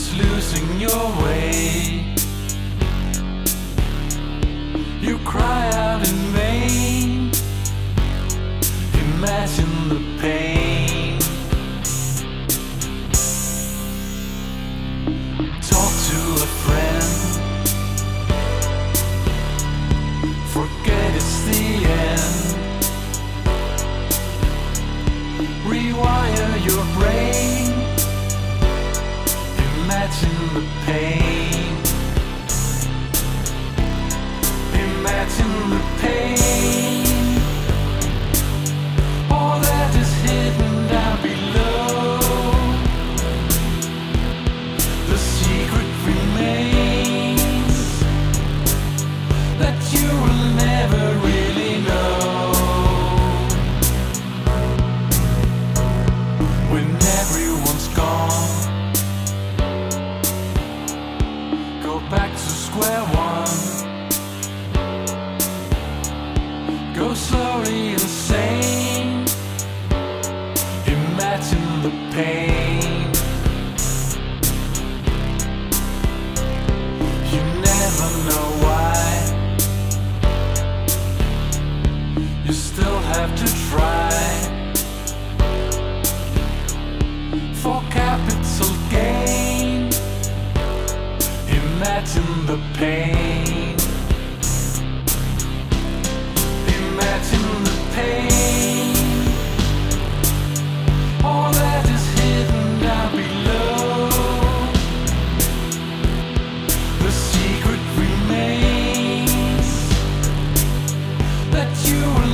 just losing your way. You cry out in vain. Imagine the pain. Talk to a friend. Forget it's the end. Rewire your brain. Slowly insane. Imagine the pain. You never know why. You still have to try for capital gain. Imagine the pain. that you